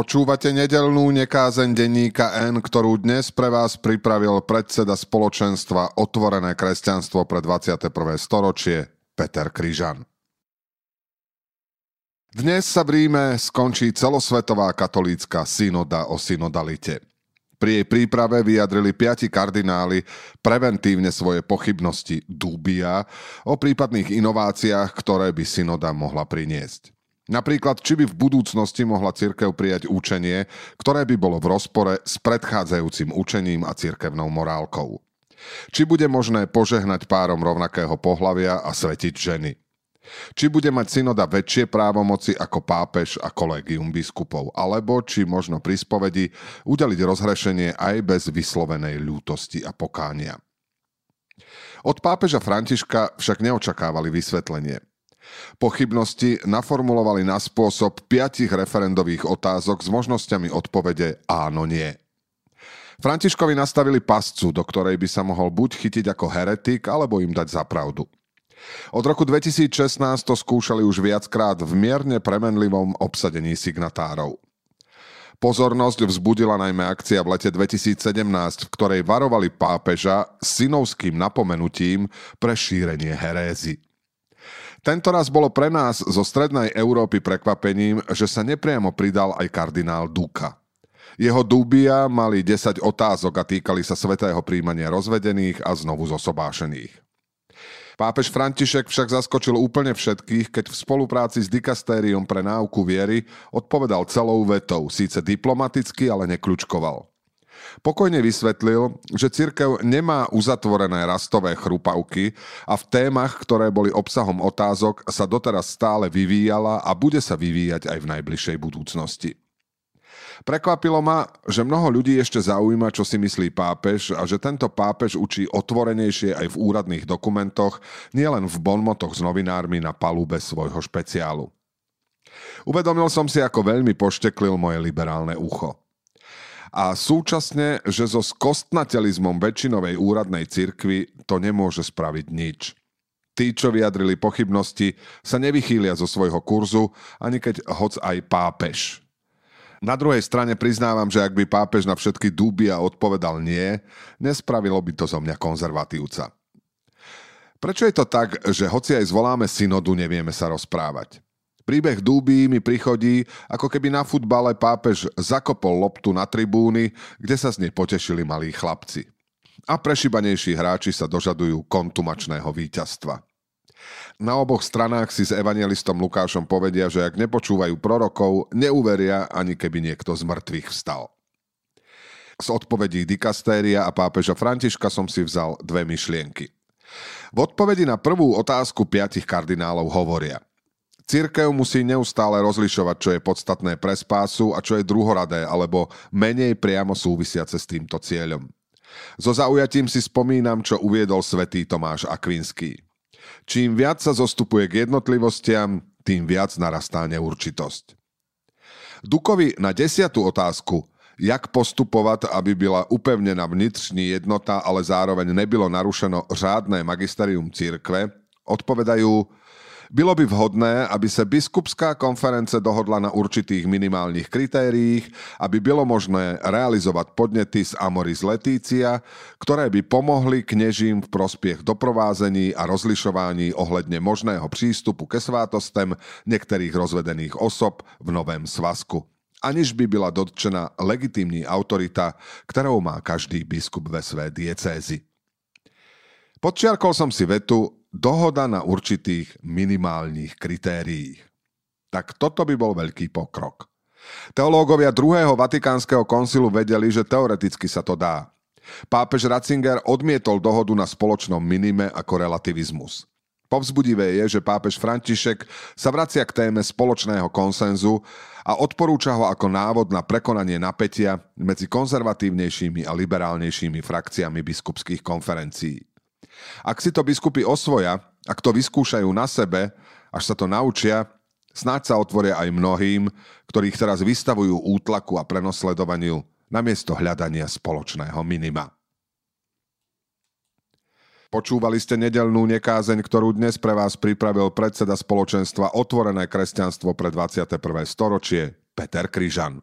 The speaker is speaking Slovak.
Počúvate nedelnú nekázeň denníka N, ktorú dnes pre vás pripravil predseda spoločenstva Otvorené kresťanstvo pre 21. storočie Peter Kryžan. Dnes sa v Ríme skončí celosvetová katolícka synoda o synodalite. Pri jej príprave vyjadrili piati kardináli preventívne svoje pochybnosti dúbia o prípadných inováciách, ktoré by synoda mohla priniesť. Napríklad, či by v budúcnosti mohla cirkev prijať učenie, ktoré by bolo v rozpore s predchádzajúcim učením a cirkevnou morálkou. Či bude možné požehnať párom rovnakého pohlavia a svetiť ženy. Či bude mať synoda väčšie právomoci ako pápež a kolegium biskupov, alebo či možno pri spovedi udeliť rozhrešenie aj bez vyslovenej ľútosti a pokánia. Od pápeža Františka však neočakávali vysvetlenie. Pochybnosti naformulovali na spôsob piatich referendových otázok s možnosťami odpovede áno, nie. Františkovi nastavili pascu, do ktorej by sa mohol buď chytiť ako heretik, alebo im dať za pravdu. Od roku 2016 to skúšali už viackrát v mierne premenlivom obsadení signatárov. Pozornosť vzbudila najmä akcia v lete 2017, v ktorej varovali pápeža synovským napomenutím pre šírenie herézy. Tento raz bolo pre nás zo strednej Európy prekvapením, že sa nepriamo pridal aj kardinál Duka. Jeho dúbia mali 10 otázok a týkali sa svetého príjmania rozvedených a znovu zosobášených. Pápež František však zaskočil úplne všetkých, keď v spolupráci s dikastériom pre náuku viery odpovedal celou vetou, síce diplomaticky, ale nekľučkoval. Pokojne vysvetlil, že cirkev nemá uzatvorené rastové chrupavky a v témach, ktoré boli obsahom otázok, sa doteraz stále vyvíjala a bude sa vyvíjať aj v najbližšej budúcnosti. Prekvapilo ma, že mnoho ľudí ešte zaujíma, čo si myslí pápež a že tento pápež učí otvorenejšie aj v úradných dokumentoch, nielen v bonmotoch s novinármi na palube svojho špeciálu. Uvedomil som si, ako veľmi pošteklil moje liberálne ucho a súčasne, že so skostnatelizmom väčšinovej úradnej cirkvi to nemôže spraviť nič. Tí, čo vyjadrili pochybnosti, sa nevychýlia zo svojho kurzu, ani keď hoc aj pápež. Na druhej strane priznávam, že ak by pápež na všetky dúbia odpovedal nie, nespravilo by to zo mňa konzervatívca. Prečo je to tak, že hoci aj zvoláme synodu, nevieme sa rozprávať? Príbeh Dúby mi prichodí, ako keby na futbale pápež zakopol loptu na tribúny, kde sa z nej potešili malí chlapci. A prešibanejší hráči sa dožadujú kontumačného víťazstva. Na oboch stranách si s evangelistom Lukášom povedia, že ak nepočúvajú prorokov, neuveria ani keby niekto z mŕtvych vstal. Z odpovedí dikastéria a pápeža Františka som si vzal dve myšlienky. V odpovedi na prvú otázku piatich kardinálov hovoria – Církev musí neustále rozlišovať, čo je podstatné pre spásu a čo je druhoradé alebo menej priamo súvisiace s týmto cieľom. So zaujatím si spomínam, čo uviedol svätý Tomáš Akvinský. Čím viac sa zostupuje k jednotlivostiam, tým viac narastá neurčitosť. Dukovi na desiatú otázku, jak postupovať, aby byla upevnená vnitřní jednota, ale zároveň nebylo narušeno řádné magisterium církve, odpovedajú, bylo by vhodné, aby sa biskupská konference dohodla na určitých minimálnych kritériích, aby bylo možné realizovať podnety z Amoris Letícia, ktoré by pomohli knežím v prospiech doprovázení a rozlišovaní ohledne možného prístupu ke svátostem niektorých rozvedených osob v novém svazku aniž by byla dotčená legitímní autorita, ktorou má každý biskup ve své diecézi. Podčiarkol som si vetu, dohoda na určitých minimálnych kritériích. Tak toto by bol veľký pokrok. Teológovia druhého Vatikánskeho koncilu vedeli, že teoreticky sa to dá. Pápež Ratzinger odmietol dohodu na spoločnom minime ako relativizmus. Povzbudivé je, že pápež František sa vracia k téme spoločného konsenzu a odporúča ho ako návod na prekonanie napätia medzi konzervatívnejšími a liberálnejšími frakciami biskupských konferencií. Ak si to biskupy osvoja, ak to vyskúšajú na sebe, až sa to naučia, snáď sa otvoria aj mnohým, ktorých teraz vystavujú útlaku a prenosledovaniu namiesto hľadania spoločného minima. Počúvali ste nedelnú nekázeň, ktorú dnes pre vás pripravil predseda spoločenstva Otvorené kresťanstvo pre 21. storočie Peter Kryžan.